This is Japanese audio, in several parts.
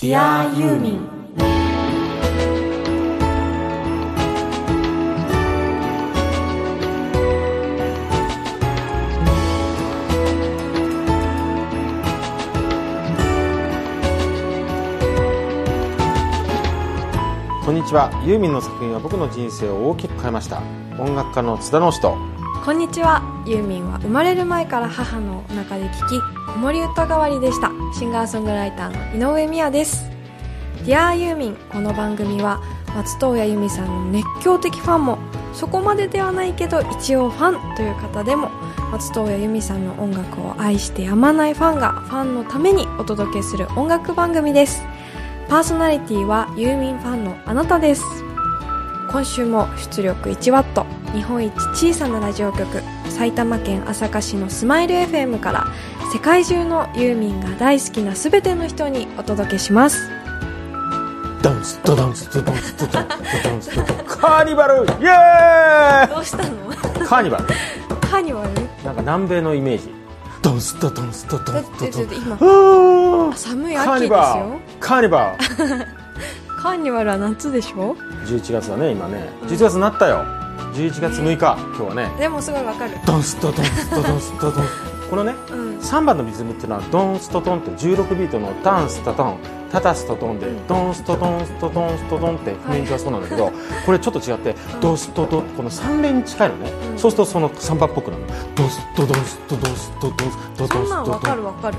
Dear ユーミンこんにちはユーミンの作品は僕の人生を大きく変えました音楽家の津田直人こんにちは。ユーミンは生まれる前から母のお腹で聴き子守歌代わりでした。シンガーソングライターの井上美也です。Dear ユーミンこの番組は松任谷由実さんの熱狂的ファンもそこまでではないけど一応ファンという方でも松任谷由実さんの音楽を愛してやまないファンがファンのためにお届けする音楽番組です。パーソナリティはユーミンファンのあなたです。今週も出力 1W 日本一小さなラジオ局埼玉県朝霞市のスマイル FM から世界中のユーミンが大好きな全ての人にお届けします。ダンスドダンスドダンスドダンスドダンスドダンスカーニバルイエーイどうしたのカーニバルカーニバルなんか南米のイメージダンスドダンスドダンスドダンス今寒い秋ですよカーニバルカーニバルは夏でしょ11月だね今ね11月になったようん11月6日。今日はね。でもすごいわかる。ダンスドダンスドダンスドダン。スこのねうん。3番のリズムっていうのはドンストトンって16ビートのダンストトン。タタストトンでドンストトンストトンストトンって譜面上はそうなんだけどこれちょっと違ってドストトンこの3連に近いのね。うん。そうするとそのサンバっぽくなるの。ドストドンストドンストドンストドンス。トそんなんわかドンるわかる。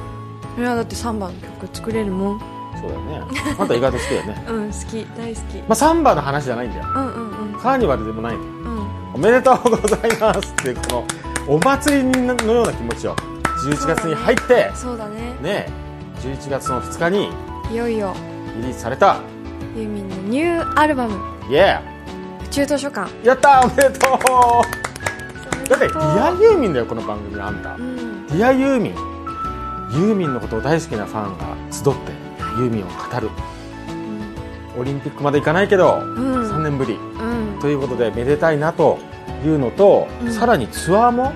それはだって3番の曲作れるもん。そうだよね。あんた意外と好きだよね。うん好き。大好き。まあサンバの話じゃないんだよ。うんうんカーニバルでもないうんおめでとうございますってこのお祭りのような気持ちを11月に入ってそうだね。ね。11月の2日にいよいよ。リリースされた。ユーミンのニューアルバム。イエ宇宙図書館ーやったーおめでとう。だって Dearユーミンだよこの番組あんた。うん。 Dear ユーミン。ユーミンのことを大好きなファンが集ってユーミンを語る。オリンピックまでいかないけどうん。3年ぶり。うん。ということでめでたいなというのと、うん。さらにツアーも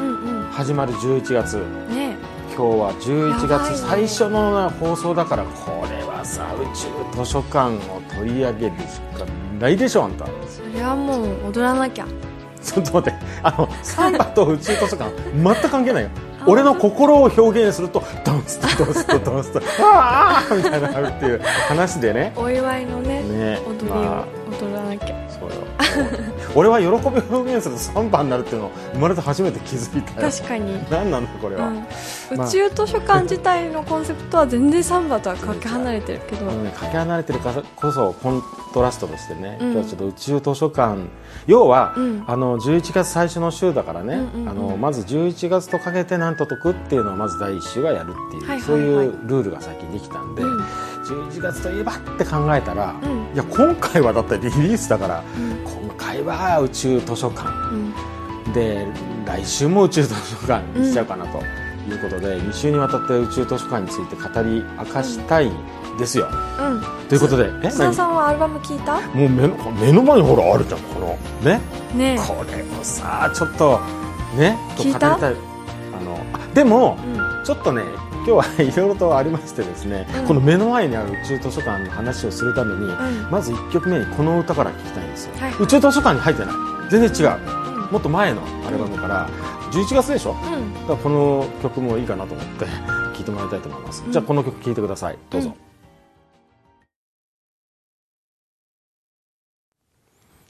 うん始まる11月。うんね。今日は11やばいね。月最初の放送だからこれはさ宇宙図書館を取り上げるしかないでしょあんた。それはもう踊らなきゃ。ちょっと待ってあのサンバと宇宙図書館全く関係ないよ。あ俺の心を表現するとダンスとダンスとダンスとああみたいになるっていう話でね。お祝いのねね踊りをまあ。踊らなきゃ。そうよ俺は喜びを表現するとサンバになるっていうのを生まれて初めて気づいたよ。確かに。何なんだこれは、うん。まあ。宇宙図書館自体のコンセプトは全然サンバとはかけ離れてるけど。かけ離れてるからこそコントラストとしてね、うん。今日はちょっと宇宙図書館。要は、うん。あの11月最初の週だからね、うんうんうん。あのまず11月とかけて何と解くっていうのをまず第1週はやるっていう、はいはいはい。そういうルールが先にできたんで、うん。11月といえばって考えたら、うん。いや今回はだってリリースだからうん今回は宇宙図書館。うん。で来週も宇宙図書館にしちゃうかなということで、2週にわたって宇宙図書館について語り明かしたいですよ。うん。ということでえ須田さんはアルバム聞いた？もう目の目の前にほらあるじゃんこの。ね。ね。これもさちょっとねと語りたい。あのあでもちょっとね今日はいろいろとありましてですね、うん。この目の前にある宇宙図書館の話をするために、うん。まず1曲目にこの歌から聴きたいんですよ、はい。宇宙図書館に入ってない。全然違う。うん。もっと前のアルバムから11月でしょ。うん。だからこの曲もいいかなと思って 聴いてもらいたいと思います、うん。じゃあこの曲聴いてください。どうぞ、うん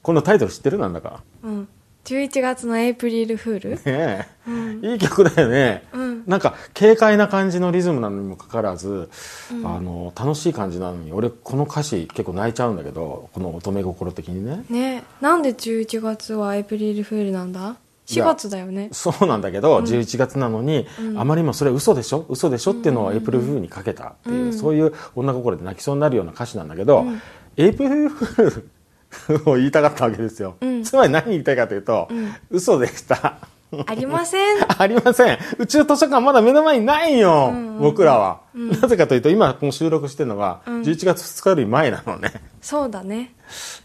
このタイトル知ってる？なんだか。うん11月のエイプリルフール？ねえ。うんいい曲だよね。うん。なんか軽快な感じのリズムなのにもかかわらず、うん。あの楽しい感じなのに俺この歌詞結構泣いちゃうんだけどこの乙女心的にね。ね。なんで11月はエイプリルフールなんだ？4月だよね。そうなんだけど、11月なのに、うん。あまりにもそれ嘘でしょ？嘘でしょっていうのをエイプリルフールにかけたっていう、うん。そういう女心で泣きそうになるような歌詞なんだけど、うん。エイプリルフール を言いたかったわけですよ、うん。つまり何言いたいかというと、うん。嘘でした。ありません。ありません。宇宙図書館まだ目の前にないよ、うんうん僕らは、うん。なぜかというと、今この収録してるのが、うん。11月2日より前なのね。そうだね。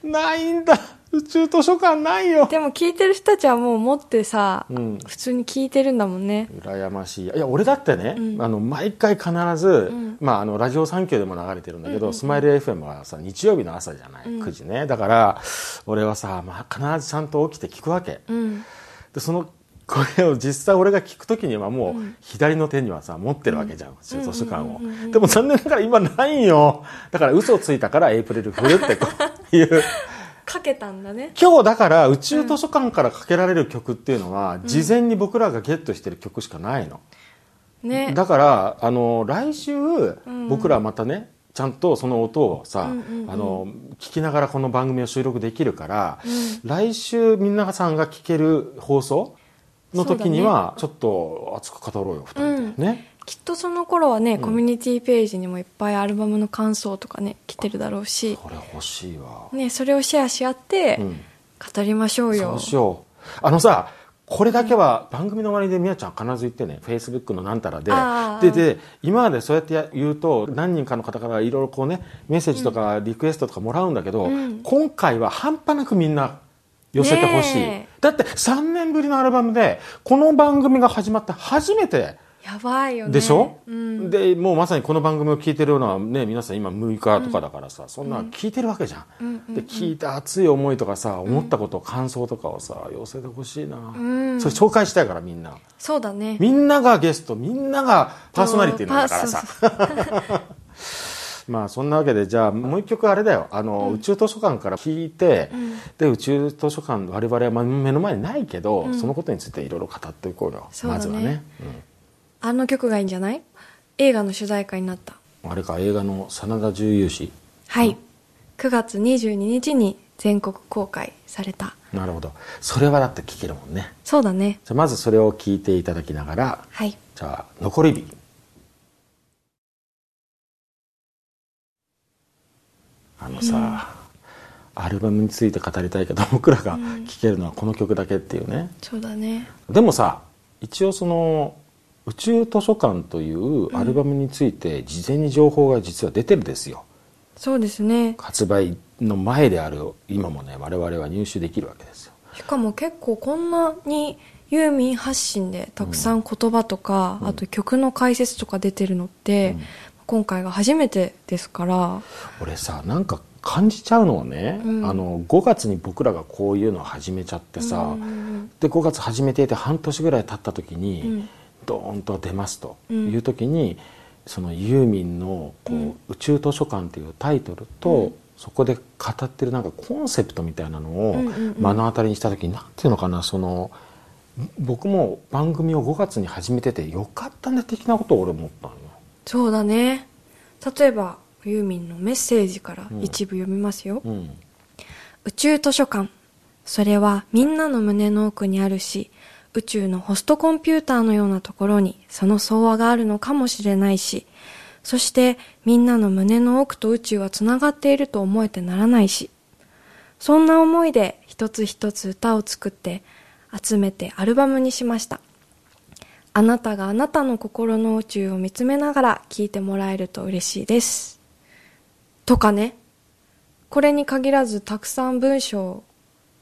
ないんだ。宇宙図書館ないよ。でも聞いてる人たちはもう持ってさ、うん。普通に聞いてるんだもんね。羨ましい。いや俺だってね、うん。あの毎回必ず、ん。まあ、あのラジオ産経でも流れてるんだけど、うんうん。うんスマイル FM はさ日曜日の朝じゃない、うん。9時ね。だから俺はさ、まあ、必ずちゃんと起きて聞くわけ。うん。でそのこれを実際俺が聞く時にはもううん。左の手にはさ持ってるわけじゃん、宇宙図書館を、うんうんうんうん。でも残念ながら今ないよ。だから嘘をついたからエイプリルフールってこういうかけたんだね。今日だから宇宙図書館からかけられる曲っていうのは、事前に僕らがゲットしてる曲しかないの、ね。だからあの来週、ん。僕らまたねちゃんとその音をさ、あの聞きながらこの番組を収録できるから、う来週皆さんが聞ける放送の時にはちょっと熱く語ろうよ2人で、ねきっとその頃はね、ん。コミュニティページにもいっぱいアルバムの感想とかね来てるだろうし、これ欲しいわ、ね、それをシェアし合ってうん。語りましょうそようしよう。あのさこれだけは番組の終わりでみやちゃん必ず言ってねフェイスブックのなんたらででで今までそうやってや言うと何人かの方からいろいろこうねメッセージとかリクエストとかもらうんだけど、うん。今回は半端なくみんな寄せてほしい、だって3年ぶりのアルバムでこの番組が始まって初めてやばいよね。でしょ、うん、でもうまさにこの番組を聞いてるのはね皆さん今6日とかだからさ、そんな聞いてるわけじゃん、うんうんうん。で聞いた熱い思いとかさ思ったこと、感想とかをさ寄せてほしいな、ん。それ紹介したいからみんな。そうだね。みんながゲストみんながパーソナリティなんだからさ。まあそんなわけでじゃあもう一曲あれだよ。あの、宇宙図書館から聞いて、で宇宙図書館我々はま目の前にないけど、そのことについていろいろ語っていこうよ。ね。まずはね、あの曲がいいんじゃない？映画の主題歌になった。うん、あれか映画の真田重勇士はい。9月22日に全国公開された。なるほど。それはだって聞けるもんね。そうだね。じゃあまずそれを聞いていただきながらはい。じゃあ残り日。あのさ、アルバムについて語りたいけど 僕らが聴けるのはこの曲だけっていうね、そうだね。でもさ一応その宇宙図書館というアルバムについて事前に情報が実は出てるですよ、そうですね。発売の前である今もね我々は入手できるわけですよ。しかも結構こんなにユーミン発信でたくさん言葉とか、あと曲の解説とか出てるのって、今回が初めてですから。俺さなんか感じちゃうのはね、うん。あの5月に僕らがこういうのを始めちゃってさ、うんで5月始めていて半年ぐらい経った時に、うんドーンと出ますとうん。いう時に、そのユーミンのこう、うん。宇宙図書館」というタイトルと、うん。そこで語ってるなんかコンセプトみたいなのをうんうんうん。目の当たりにした時に何ていうのかなその僕も番組を5月に始めててよかったね的なことを俺思ったのよ。そうだね。例えばユーミンのメッセージから一部読みますよ、うん。宇宙図書館。それはみんなの胸の奥にあるし宇宙のホストコンピューターのようなところにその相和があるのかもしれないしそしてみんなの胸の奥と宇宙はつながっていると思えてならないし。そんな思いで一つ一つ歌を作って集めてアルバムにしました。あなたがあなたの心の宇宙を見つめながら聴いてもらえると嬉しいです。とかね。これに限らずたくさん文章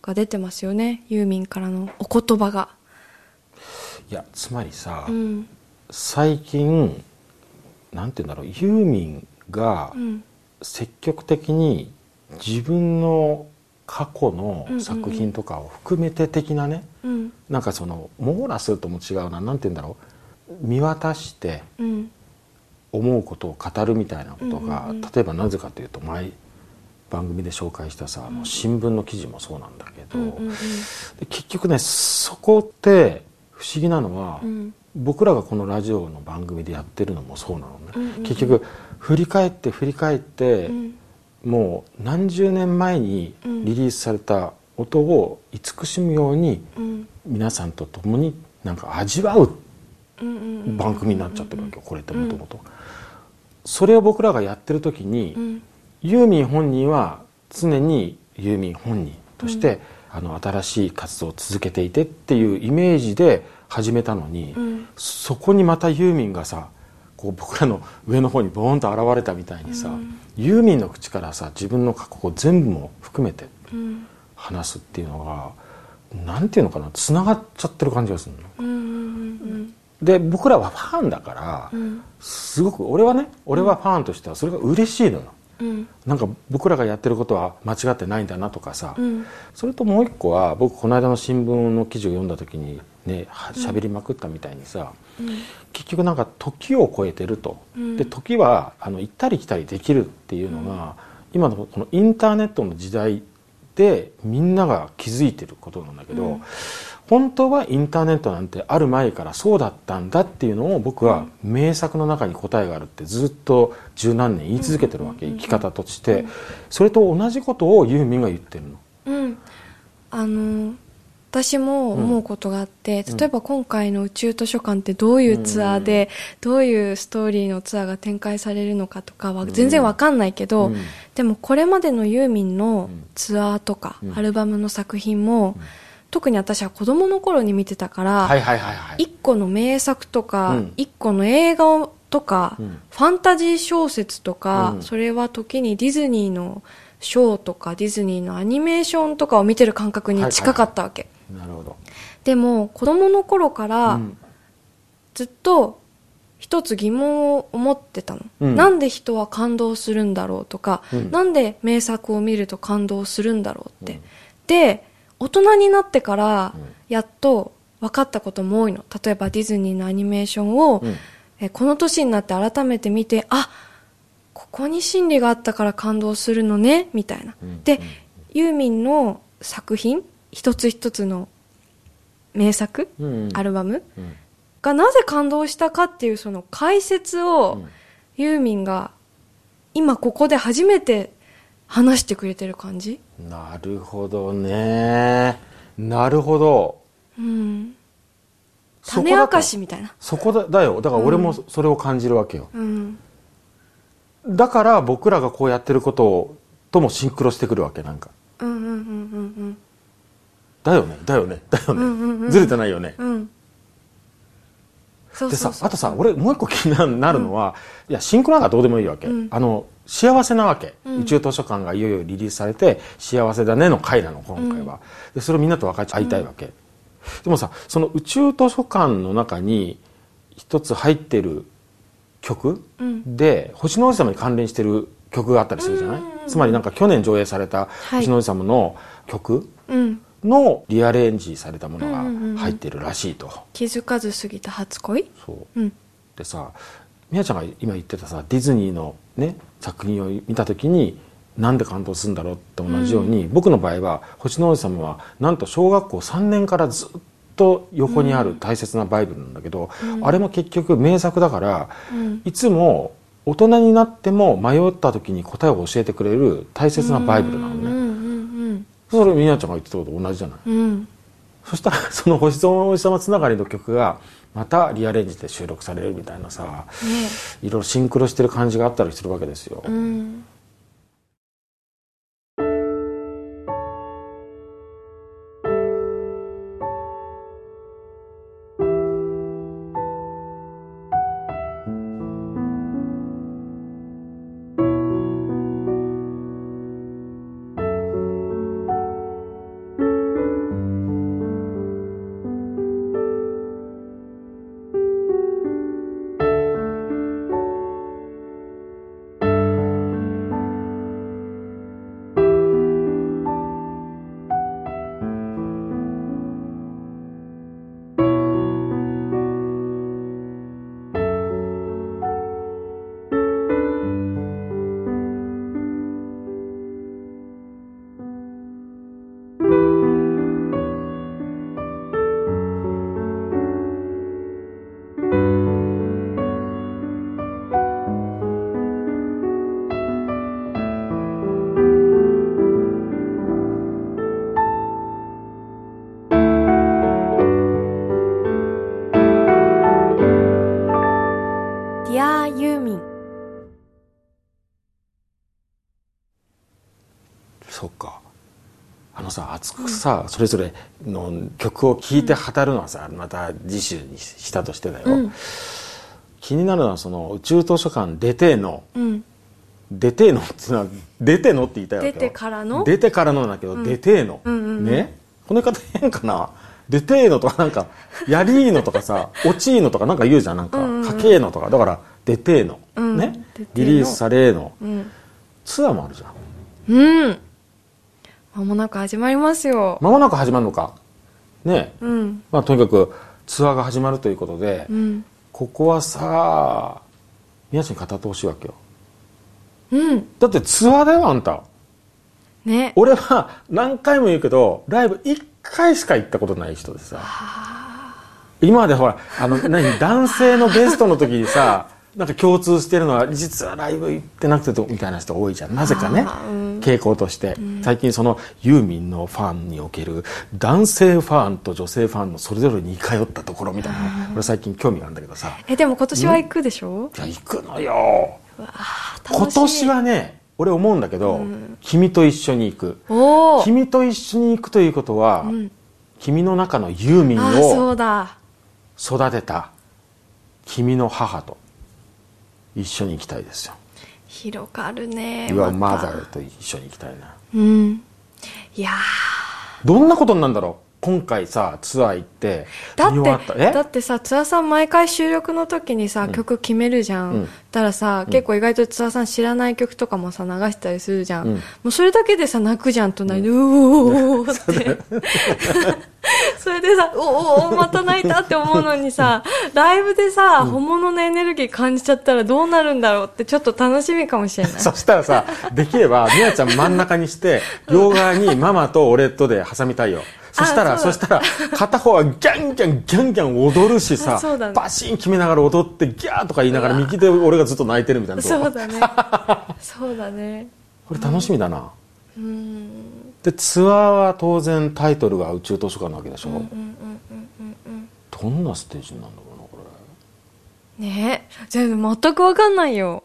が出てますよね。ユーミンからのお言葉が。いやつまりさ、うん。最近なんて言うんだろうユーミンがうん。積極的に自分の過去の作品とかを含めて的なね、うん。なんかその網羅するとも違うななんて言うんだろう見渡してうん。思うことを語るみたいなことが、うんうんうん。例えばなぜかというと前番組で紹介したさ、あの新聞の記事もそうなんだけど、うんうん。で結局ねそこって不思議なのは、うん。僕らがこのラジオの番組でやってるのもそうなのね、うんうんうん。結局振り返って振り返って、うん。もう何十年前にリリースされた音を慈しむようにうん。皆さんと共になんか味わううんうん番組になっちゃってるわけよこれってもともとそれを僕らがやってる時に、うん。ユーミン本人は常にユーミン本人として、あの新しい活動を続けていてっていうイメージで始めたのに、うん。そこにまたユーミンがさこう僕らの上の方にボーンと現れたみたいにさ、うん。ユーミンの口からさ自分の過去を全部も含めてうん。話すっていうのがなんていうのかなつながっちゃってる感じがするの。うんうん。で僕らはファンだから、うん。すごく俺はね俺はファンとしてはそれが嬉しいのよ。うん。なんか僕らがやってることは間違ってないんだなとかさ、うん。それともう一個は僕この間の新聞の記事を読んだ時にねは喋りまくったみたいにさ、結局なんか時を超えてると、うん。で時はあの行ったり来たりできるっていうのが、今のこのインターネットの時代でみんなが気づいてることなんだけど、うん。本当はインターネットなんてある前からそうだったんだっていうのを僕は名作の中に答えがあるってずっと十何年言い続けてるわけ、生き方として、それと同じことをユーミンが言ってるの。うん。あの私も思うことがあって、うん。例えば今回の宇宙図書館ってどういうツアーで、どういうストーリーのツアーが展開されるのかとかは全然わかんないけど、うん。でもこれまでのユーミンのうんツアーとか、うん。アルバムの作品も、特に私は子供の頃に見てたから、はいはいはいはい。一個の名作とか、うん。一個の映画とか、うん。ファンタジー小説とか、うん。それは時にディズニーのショーとかディズニーのアニメーションとかを見てる感覚に近かったわけ、なるほど。でも子供の頃からうん。ずっと一つ疑問を思ってたの、うん。なんで人は感動するんだろうとか、うん。なんで名作を見ると感動するんだろうって、うん。で大人になってからうん。やっと分かったことも多いの。例えばディズニーのアニメーションを、うん。えこの年になって改めて見てあここに真理があったから感動するのねみたいな、うん。で、ユーミンの作品一つ一つの名作、うんアルバム？うんがなぜ感動したかっていうその解説を、うんユーミンが今ここで初めて話してくれてる感じ？なるほどね。なるほど。うん種明かしみたいなそこだだよ。だから俺もそれを感じるわけよ。うんだから僕らがこうやってることをともシンクロしてくるわけなんか。うんうんうんうんだよね。だよね。だよね。うんうんうん。ずれてないよね。うん。でさあとさ俺もう一個気になるのは、いやシンクロなんかどうでもいいわけ、うん。あの幸せなわけ、うん。宇宙図書館がいよいよリリースされて幸せだねの回なの今回は、でそれをみんなと分かち合いたいわけ、でもさその宇宙図書館の中に一つ入ってる曲うん。で星の王子様に関連してる曲があったりするじゃない、うんうんうん。つまりなんか去年上映されたはい。星の王子様の曲うんのリアレンジされたものうんうんうんうん。が入ってるらしいと、気づかず過ぎた初恋？そう。うん。でさみやちゃんが今言ってたさディズニーのね作品を見た時になんで感動するんだろうって同じように、僕の場合は星の王子様はなんと小学校3年からずっと横にある大切なバイブルなんだけど、うん。あれも結局名作だから、うん。いつも大人になっても迷った時に答えを教えてくれる大切なバイブルなのね、うんうんそれみやちゃんが言ってたことと同じじゃない？うん。うんそしたら その星の王子様つながりの曲がまたリアレンジで収録されるみたいなさ、ね。いろいろシンクロしてる感じがあったりするわけですよ。うんさそれぞれの曲を聴いて語るのはさ、また次週にしたとしてだよ、うん。気になるのはその宇宙図書館出てのうん。出てえのってのは出てのって言いたいわけよ。出てからの？出てからのだけど、出てえの、うんうんうん。ね？この言い方変かな？出てえのとかなんかやりーのとかさ 落ちーのとかなんか言うじゃん。なんか、かけーのとか。だから出てえの、うん。ね？出てえの。リリースされーの、うん。ツアーもあるじゃん。うん間もなく始まりますよ。間もなく始まるのか。ねうん。まあとにかくツアーが始まるということで、うん。ここはさ宮地に語ってほしいわけよ。うん。だってツアーだよあんた。ね。俺は何回も言うけどライブ1回しか行ったことない人でさ。今までほらあの何男性のゲストの時にさなんか共通してるのは実はライブ行ってなくてとみたいな人多いじゃん。なぜかね。傾向として、最近そのユーミンのファンにおける男性ファンと女性ファンのそれぞれに通ったところみたいな俺最近興味があるんだけどさ。えでも今年は行くでしょ？いや行くのよ。今年はね俺思うんだけど、君と一緒に行く。君と一緒に行くということは、ん。君の中のユーミンを育てた君の母と一緒に行きたいですよ。広がるね。Your また。mother と一緒に行きたいな。うん。いやどんなことになるんだろう？今回さツアー行ってーだってだってさ津田さん毎回収録の時にさ、曲決めるじゃん、うん。だからさ、結構意外と津田さん知らない曲とかもさ流したりするじゃん、うん。もうそれだけでさ泣くじゃん隣で、うおーって。そ れでさおおおまた泣いたって思うのにさライブでさ、本物のエネルギー感じちゃったらどうなるんだろうってちょっと楽しみかもしれない。そしたらさできればみやちゃん真ん中にして両側にママと俺とで挟みたいよそしたらあそしたら片方はギャンギャンギャンギャン踊るしさね。バシン決めながら踊ってギャーとか言いながら右で俺がずっと泣いてるみたいな。とこそうだね。そう。だね。これ楽しみだな、うん。でツアーは当然タイトルが宇宙図書館なわけでしょ、うんうんうんうんうんどんなステージになるのかなこね。え全部全く分かんないよ。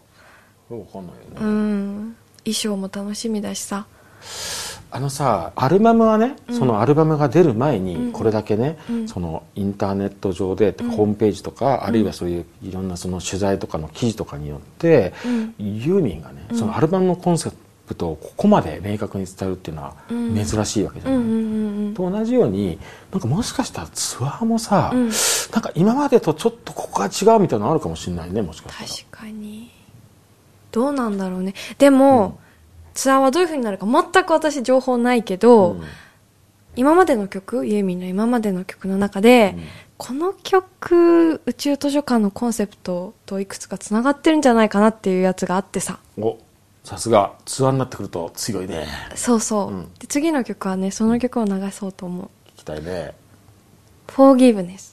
れこれわかんないよね、うん。衣装も楽しみだしさあのさアルバムはね、そのアルバムが出る前にうん。これだけね、うん。そのインターネット上で、てかホームページとか、あるいはそういういろんなその取材とかの記事とかによって、うん。ユーミンがね、そのアルバムのコンセプトをここまで明確に伝えるっていうのはうん。珍しいわけじゃない、うんうんうんと同じようになんかもしかしたらツアーもさ、うん。なんか今までとちょっとここが違うみたいなのあるかもしれないねもしかしたら。確かに。どうなんだろうね。でも、ツアーはどういう風になるか全く私情報ないけど、うん。今までの曲ユーミンの今までの曲の中で、うん。この曲宇宙図書館のコンセプトといくつかつながってるんじゃないかなっていうやつがあってさ。おさすが。ツアーになってくると強いね。そうそう、うん。で次の曲はねその曲を流そうと思う。聞きたいね「Forgiveness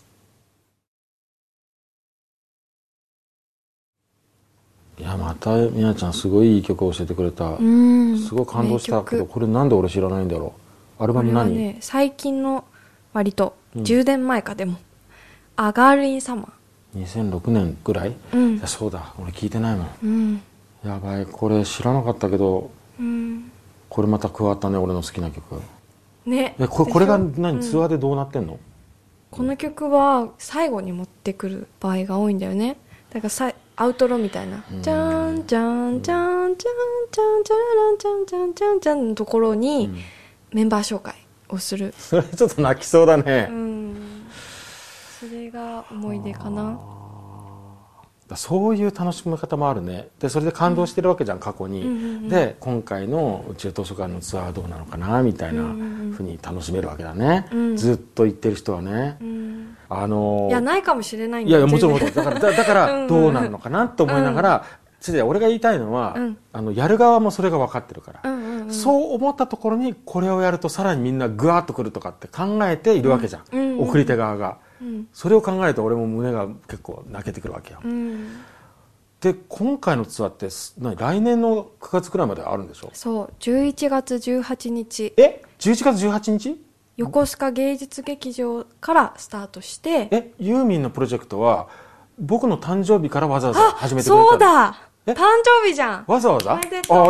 いやまたみなちゃんすごいいい曲を教えてくれた」うん。すごい感動した。けどこれなんで俺知らないんだろう？アルバム何、ね最近の割とうん。10年前かでも「アガール・イン・サマ2006年ぐらい、ー」うん。いやそうだ。俺聞いてないもん。うん。やばい。これ知らなかったけどうん。これまた加わったね俺の好きな曲。ね。えこれこれが何、うん。ツアーでどうなってんの？この曲は最後に持ってくる場合が多いんだよね。だからさアウトロみたいな。うん「じゃんじゃんじゃんじゃんじゃんじゃらんじゃんじゃんじゃんじゃん」のところにうんメンバー紹介をするそれちょっと泣きそうだね、うんそれが思い出かなそういう楽しみ方もあるね。でそれで感動してるわけじゃん過去に、で今回の宇宙図書館のツアーはどうなのかなみたいなふうに楽しめるわけだね、うん。ずっと言ってる人はね、うん。あのーいやないかもしれないんいやいやもちろんも全然ちろん。だからだだからどうなるのかなと思いながら、違う違う俺が言いたいのは、うん。あのやる側もそれが分かってるから、うんそう思ったところにこれをやるとさらにみんなグワーッとくるとかって考えているわけじゃん。送り手側がうん。それを考えると俺も胸が結構泣けてくるわけよ、うん。で今回のツアーって来年の9月くらいまであるんでしょ？そう。11月18日。え？11月18日？横須賀芸術劇場からスタートして。えユーミンのプロジェクトは僕の誕生日からわざわざ始めてくれたの？そうだ。え？誕生日じゃん。わざわざ？ああ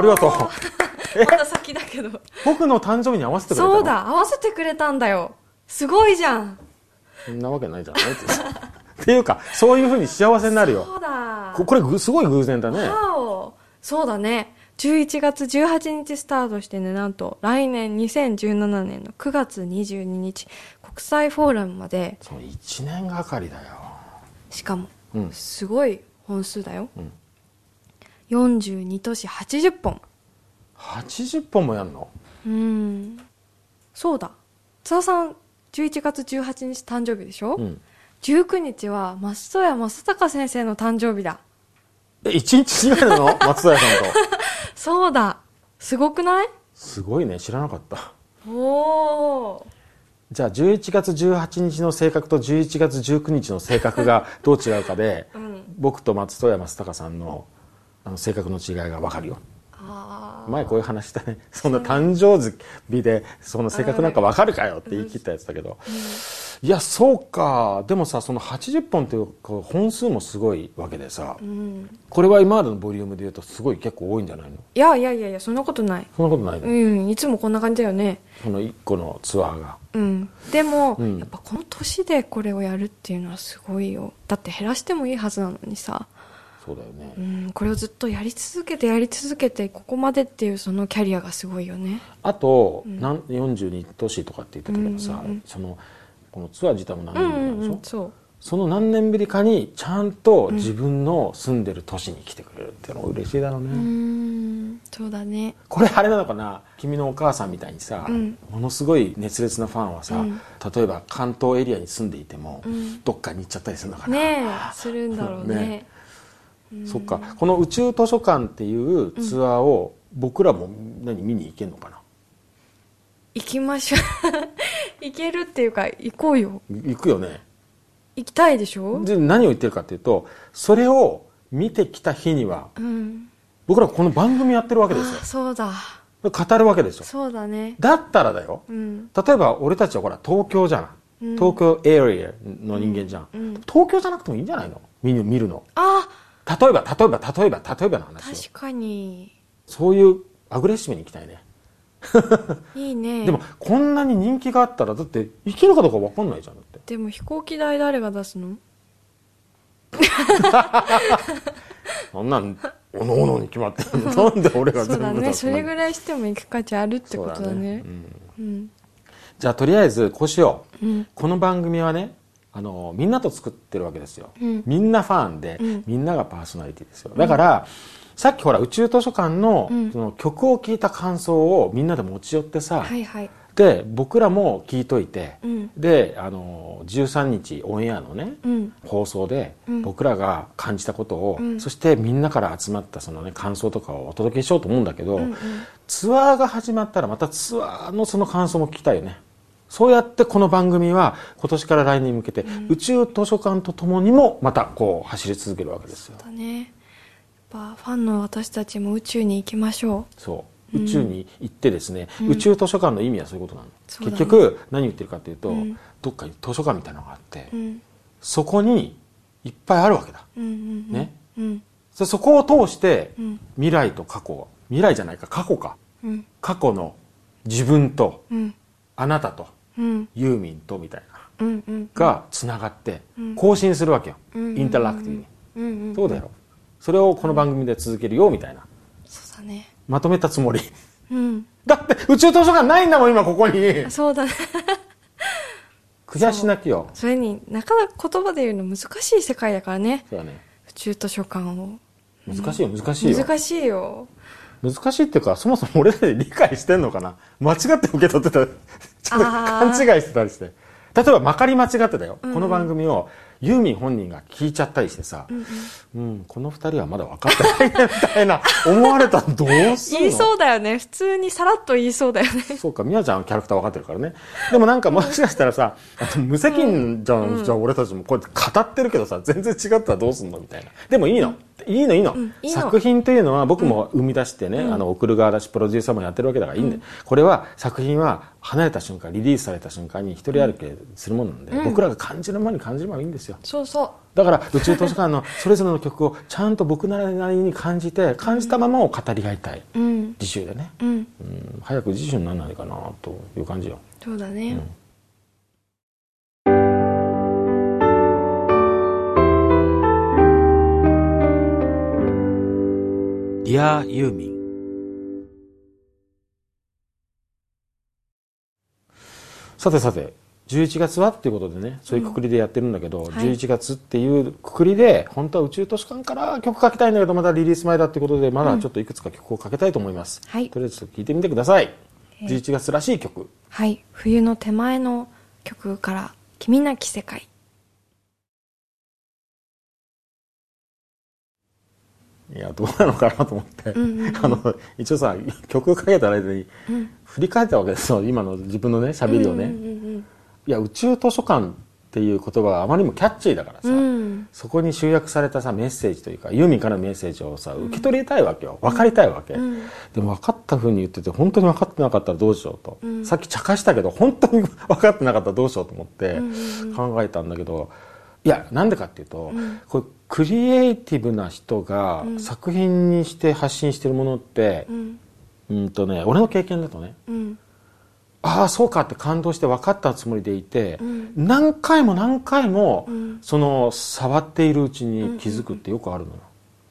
りがとう。まだ先だけど。僕の誕生日に合わせてくれたの？そうだ。合わせてくれたんだよ。すごいじゃんそんなわけないじゃない っていうかそういうふうに幸せになるよ。そうだ。ここれぐすごい偶然だね。そう。だね。11月18日スタートしてね、なんと来年2017年の9月22日、国際フォーラムまで、そう1年がかりだよ。しかも、うん。すごい本数だよ。うん。42都市80本。80本もやんの？うん。そうだ。津田さん、11月18日誕生日でしょ、うん19日は松任谷正隆先生の誕生日だ。え1日違いなの？松任谷さんとそうだ。すごくない？すごいね知らなかったおー。じゃあ11月18日の性格と11月19日の性格が どう違うかで、うん。僕と松任谷正隆さんのあの性格の違いが分かるよ。前こういう話したねそんな誕生日でその性格なんか分かるかよって言い切ったやつだけど、いやそうかでもさその80本っていう本数もすごいわけでさ、うん。これは今までのボリュームで言うとすごい結構多いんじゃないの？いやいやいやいや、そんなことない。そんなことないの、うん、いつもこんな感じだよね。その1個のツアーがうん。でも、うんやっぱこの年でこれをやるっていうのはすごいよ。だって減らしてもいいはずなのにさ。そうだよね、うん、これをずっとやり続けてやり続けて、ここまでっていうそのキャリアがすごいよね。あと、うん。なん42都市とかって言ってたけどさ、うんうんうん。そのこのツアー自体も何うん年ぶりなんでしょ、うんうん、そう。その何年ぶりかにちゃんと自分の住んでる都市に来てくれるっていうのは嬉しいだろうね、うーん、そうだね。これあれなのかな？君のお母さんみたいにさ、うん。ものすごい熱烈なファンはさ、うん。例えば関東エリアに住んでいても、うん。どっかに行っちゃったりするのかな、ねえ、するんだろうね。ねうんそっかこの宇宙図書館っていうツアーを僕らも何見に行けるのかな？行きましょう。行けるっていうか、行こうよ。行くよね行きたいでしょ？で何を言ってるかっていうとそれを見てきた日にはうん。僕らこの番組やってるわけですよあ、そうだ。語るわけですよそうだね。だったらだようん。例えば俺たちはほら東京じゃん、うん東京エリアの人間じゃん、うん。東京じゃなくてもいいんじゃないの？見るのあ、例えば例えば例えば例えばの話よ確かに。そういうアグレッシブに行きたいね、いいね。でもこんなに人気があったらだって行けるかどうか分かんないじゃんだってでも飛行機代誰が出すの？そんなんおのおのに決まってるの なんで俺がそうだね。全部出すの？それぐらいしても行く価値あるってことだそうね。うんうん。じゃあとりあえずこうしよううん。この番組はねあのみんなと作ってるわけですよ、うん。みんなファンで、うん。みんながパーソナリティですよ。だから、さっきほら宇宙図書館の,、うん。その曲を聴いた感想をみんなで持ち寄ってさ、はいはい。で僕らも聞いといて、うん。であの13日オンエアのねうん。放送でうん。僕らが感じたことを、うん。そしてみんなから集まったその、ね、感想とかをお届けしようと思うんだけど、うんうん。ツアーが始まったらまたツアーのその感想も聞きたいよねそうやってこの番組は今年から来年に向けて宇宙図書館とともにもまたこう走り続けるわけですよだね。やっぱファンの私たちも宇宙に行きましょそう宇宙に行ってですね、うん宇宙図書館の意味はそういうことなの、ね結局何言ってるかっていうと、うんどっかに図書館みたいなのがあって、う。うん。そこにいっぱいあるわけだ。ね。うん。そそこを通してうん。未来と過去未来じゃないか過去かうん。過去の自分とうん。あなたとうん。ユーミンとみたいな。がつながってうん更新するわけよ、うんインタラクティブに、うんうん。そうだよそれをこの番組で続けるよみたいなそうだね。まとめたつもりうん。だって宇宙図書館ないんだもん今ここにそうだね。悔し泣きよそれになかなか言葉で言うの難しい世界だからね。そうだね宇宙図書館を。難しいよ難しいよ難しいよ。難しいっていうかそもそも俺らで理解してんのかな？間違って受け取ってた勘違いしてたりして。例えばまかり間違ってたよ、うんうん。この番組をユーミン本人が聞いちゃったりしてさ、うんうん。うん、この二人はまだ分かってないねみたいな思われたらどうすんの？言いそうだよね。普通にさらっと言いそうだよね。そうか、みやちゃんはキャラクター分かってるからね。でもなんかもしかしたらさ、無責任じゃん、じゃあ俺たちもこうやって語ってるけどさ、全然違ったらどうすんのみたいな。でもいいの。いいのいいの,、うんいいの。作品というのは僕も生み出してね、あの送る側だしプロデューサーもやってるわけだからいいんで、これは作品は離れた瞬間リリースされた瞬間に一人歩きするものなんで、うん僕らが感じるままに感じればいいんですよそうそう。だから宇宙図書館のそれぞれの曲をちゃんと僕なりに感じて感じたままを語り合いたいうん。自習でね、うん。うん、早く自習にならないかなという感じよそうだね。Dear ユーミンさてさて11月はっていうことでねそういうくくりでやってるんだけど、はい。11月っていうくくりで本当は宇宙図書館から曲かけたいんだけどまだリリース前だっていうことでまだちょっといくつか曲をかけたいと思います、はい。とりあえずちょっと聞いてみてください、11月らしい曲。はい。冬の手前の曲から「君なき世界いやどうなのかなと思って、あの一応さ曲をかけた間にうん振り返ったわけですよ。今の自分のね」喋りをね、いや宇宙図書館っていう言葉があまりにもキャッチーだからさ、うん。うんそこに集約されたさメッセージというかユーミンからのメッセージをさ受け取りたいわけよ。分かりたいわけ、うん。でも分かったふうに言ってて本当に分かってなかったらどうしようと、うん。さっき茶化したけど本当に分かってなかったらどうしようと思って考えたんだけどいやなんでかっていうと、うん。これクリエイティブな人がうん。作品にして発信してるものってう、ん。うんとね俺の経験だとねうん。ああそうかって感動して分かったつもりでいて、うん。何回も何回も、うん。その触っているうちに気づくってよくあるのよ。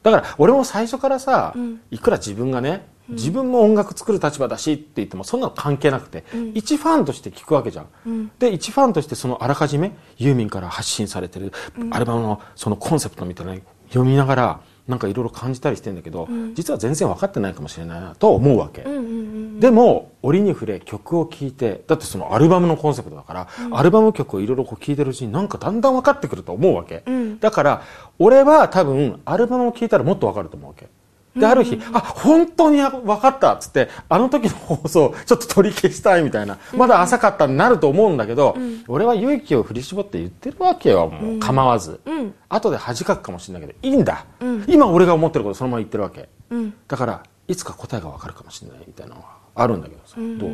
だから俺も最初からさ、うん。いくら自分がね自分も音楽作る立場だしって言ってもそんなの関係なくて、うん。一ファンとして聞くわけじゃん、うん。で一ファンとしてそのあらかじめユーミンから発信されてるアルバムのそのコンセプトみたいなの読みながらなんかいろいろ感じたりしてんだけど、ん。実は全然分かってないかもしれないなと思うわけ、うんうんうんでも折に触れ曲を聴いてだってそのアルバムのコンセプトだから、アルバム曲をいろいろ聴いてるうちになんかだんだん分かってくると思うわけ、うん。だから俺は多分アルバムを聴いたらもっと分かると思うわけである日、あ本当に分かったっつってあの時の放送ちょっと取り消したいみたいな、まだ浅かったになると思うんだけど、俺は勇気を振り絞って言ってるわけよもう。構わず、うん。後で恥かくかもしれないけどいいんだ、うん。今俺が思ってることそのまま言ってるわけ。うん。だからいつか答えが分かるかもしれないみたいなのがあるんだけどさ、どう？ぞ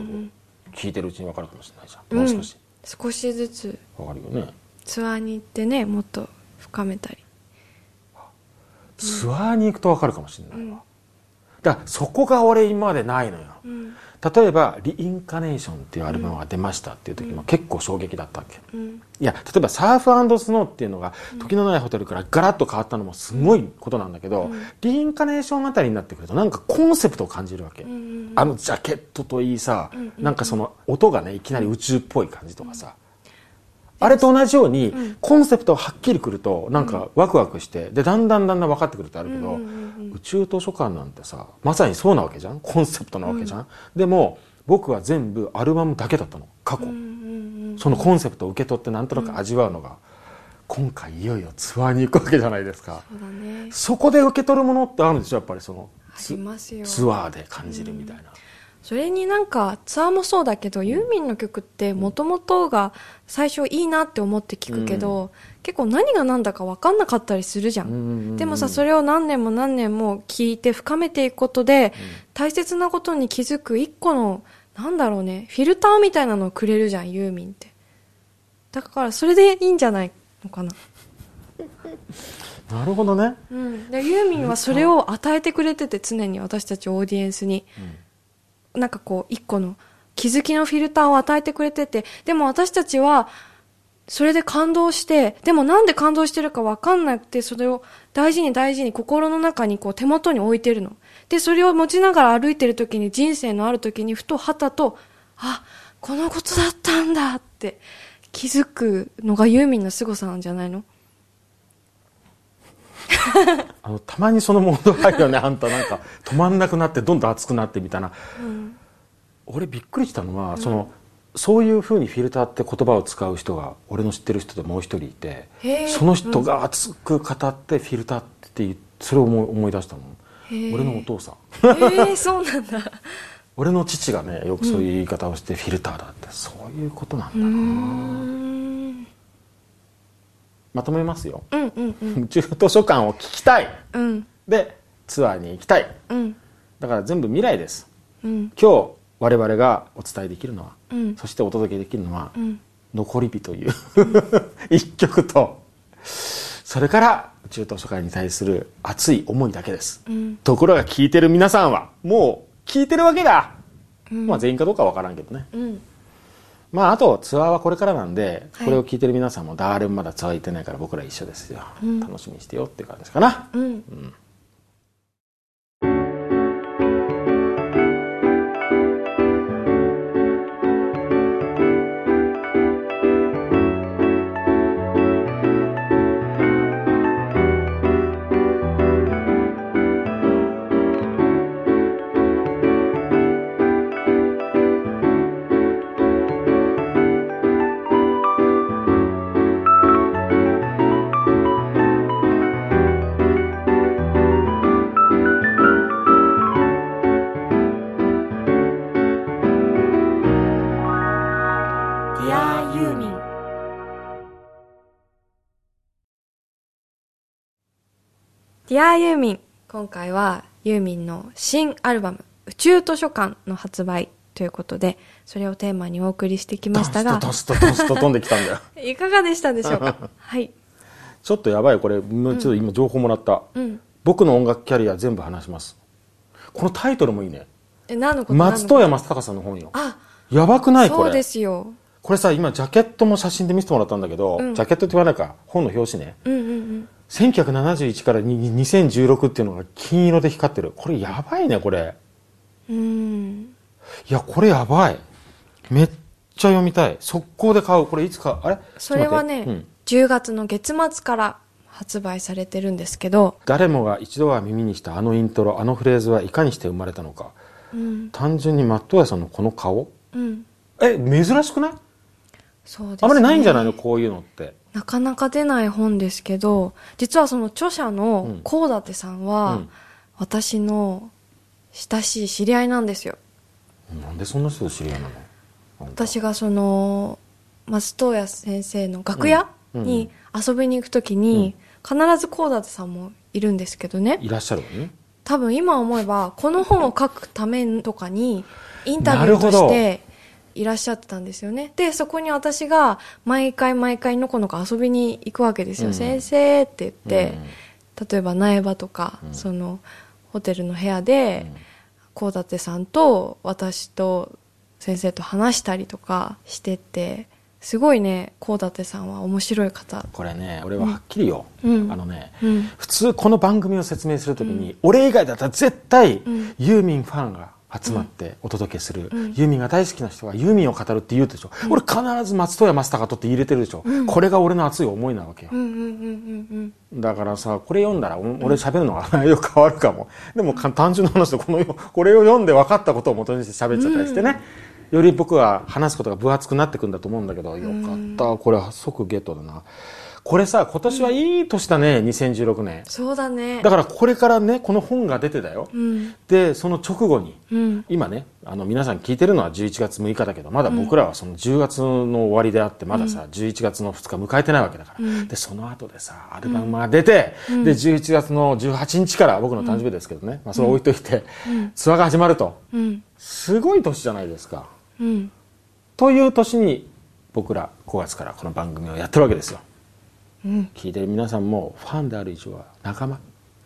聞いてるうちに分かるかもしれないじゃん。もう少し。少しずつ。分かるよね、ツアーに行ってねもっと深めたりツアーに行くと分かるかもしれないわ、だからそこが俺今までないのよ、うん。例えば「リインカネーション」っていうアルバムが出ましたっていう時も結構衝撃だったわけ、うん。いや例えば「サーフスノー」っていうのが時のないホテルからガラッと変わったのもすごいことなんだけど、リインカネーションあたりになってくるとなんかコンセプトを感じるわけ、んあのジャケットといいさ、なんかその音がねいきなり宇宙っぽい感じとかさ、あれと同じように、コンセプトがはっきりくるとなんかワクワクしてでだんだんだんだん分かってくるってあるけど、宇宙図書館なんてさまさにそうなわけじゃん？コンセプトなわけじゃん、でも僕は全部アルバムだけだったの。過去、そのコンセプトを受け取ってなんとなく味わうのが、今回いよいよツアーに行くわけじゃないですか。そうだね。そこで受け取るものってあるんですよやっぱりそのありますよ。ツアーで感じるみたいな、それになんかツアーもそうだけど、ユーミンの曲ってもともとが最初いいなって思って聞くけど、結構何が何だか分かんなかったりするじゃん,、うんうんうんでもさそれを何年も何年も聞いて深めていくことで、大切なことに気づく一個のなんだろうねフィルターみたいなのをくれるじゃんユーミンって。だからそれでいいんじゃないのかな。なるほどね。うん、でユーミンはそれを与えてくれてて常に私たちオーディエンスに、なんかこう一個の気づきのフィルターを与えてくれててでも私たちはそれで感動してでもなんで感動してるか分かんなくてそれを大事に大事に心の中にこう手元に置いてるの。でそれを持ちながら歩いてる時に人生のある時にふとはたとあこのことだったんだって気づくのがユーミンの凄さなんじゃないの？あのたまにそのモード入るよねあんたなんか止まんなくなってどんどん熱くなってみたいな、俺びっくりしたのは、そのそういうふうにフィルターって言葉を使う人が俺の知ってる人でもう一人いてその人が熱く語ってフィルターって言ってそれを思い思い出したの。ー俺のお父さん。えー、そうなんだ。俺の父がねよくそういう言い方をしてフィルターだって、そういうことなんだな、んまとめますよ、うんうんうん。宇宙図書館を聞きたい。うん。でツアーに行きたい。うん。だから全部未来です。うん。今日我々がお伝えできるのは、うん。そしてお届けできるのは、うん。残り火という 一曲とそれから宇宙図書館に対する熱い思いだけです、うん。ところが聞いてる皆さんはもう聞いてるわけだ、まあ全員かどうかは分からんけどね。うんまああとツアーはこれからなんで、はい。これを聞いてる皆さんも誰もまだツアー行ってないから僕ら一緒ですよ、ん。楽しみにしてよっていう感じかな。うん Dear ユーミン今回はユーミンの新アルバム宇宙図書館の発売ということでそれをテーマにお送りしてきましたがドスとドスと飛んできたんだよ。いかがでしたでしょうか？はい。ちょっとやばいこれもうちょっと今情報もらった、うん。僕の音楽キャリア全部話します。このタイトルもいいね。え何のこと？松任谷正隆さんの本よ。あやばくない？こそうでれ。すよ。これさ今ジャケットも写真で見せてもらったんだけど、うん。ジャケットって言わないか。本の表紙ね。うんうんうん1971からに2016っていうのが金色で光ってる。これやばいねこれ。うーん。いやこれやばい。めっちゃ読みたい。速攻で買う。これいつかあれ？それはね、うん。10月の月末から発売されてるんですけど、誰もが一度は耳にしたあのイントロあのフレーズはいかにして生まれたのか。うん。単純に松任谷さんのこの顔？うん、え珍しくない？そうです、ね、あまりないんじゃないの？こういうのって。なかなか出ない本ですけど実はその著者のうん。高舘さんは、うん。私の親しい知り合いなんですよ。なんでそんな人と知り合いなの？私がその松任谷先生の楽屋うん。に遊びに行く時に、必ず高舘さんもいるんですけどね。いらっしゃるわね。多分今思えばこの本を書くためとかにインタビューとしていらっしゃってたんですよね。でそこに私が毎回毎回のこのこ遊びに行くわけですよ、うん。先生って言って、例えば苗場とか、うん。そのホテルの部屋で高舘さんと私と先生と話したりとかしててすごいね高舘さんは面白い方。これね俺ははっきりよ、う。ん。あのね、うん。普通この番組を説明するときに、俺以外だったら絶対、ん。ユーミンファンが集まってお届けする、うん。ユーミンが大好きな人がユーミンを語るって言うでしょ、俺必ず松任谷正隆とって入れてるでしょ、これが俺の熱い思いなわけよ、うんうんうんうんうんだからさこれ読んだらお俺喋るのが 内容変わるかも。でもか単純な話でこのよ これを読んで分かったことを元にして喋っちゃったりしてね、より僕は話すことが分厚くなってくんだと思うんだけどよかった。これは即ゲットだなこれさ今年はいい年だね2016年。そうだね。だからこれからねこの本が出てだよ、うん。でその直後にうん。今ねあの皆さん聞いてるのは11月6日だけどまだ僕らはその10月の終わりであってまださ、11月の2日迎えてないわけだから、うん。でその後でさアルバムが出て、で11月の18日から僕の誕生日ですけどね、まあ、それ置いといて、ツアーが始まると。うん。すごい年じゃないですか。うん。という年に僕ら5月からこの番組をやってるわけですよ。うん聞いてる皆さんもファンである以上は仲間、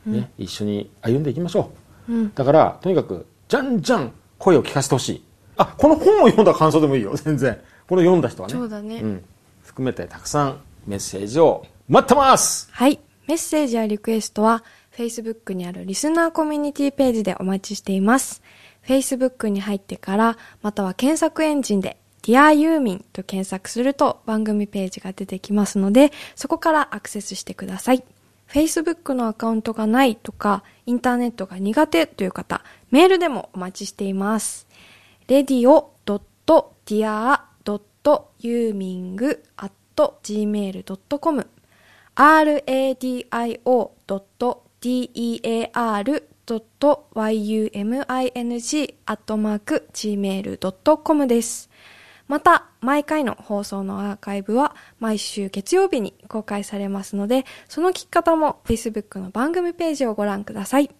ね一緒に歩んでいきましょう、うん。だからとにかくじゃんじゃん声を聞かせてほしい。あこの本を読んだ感想でもいいよ。全然。この読んだ人はね。そうだね。ん、含めてたくさんメッセージを待ってます。はい。メッセージやリクエストは、Facebook にあるリスナーコミュニティページでお待ちしています。Facebook に入ってから、または検索エンジンで、Dear ユーミンと検索すると番組ページが出てきますので、そこからアクセスしてください。Facebook のアカウントがないとか、インターネットが苦手という方、メールでもお待ちしています。radio.dear.uming.gmail.com radio.dear.yuming.gmail.com です。また、毎回の放送のアーカイブは毎週月曜日に公開されますので、その聞き方も Facebook の番組ページをご覧ください。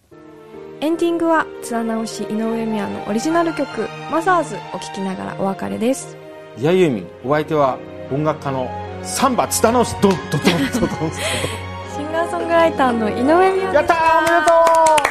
エンディングは、津田直し井上美也のオリジナル曲、マザーズを聴きながらお別れです。いやユーミンお相手は音楽家のサンバ津田直しドンドンドンドンドン シンガーソングライターの井上美也やったーおめでとう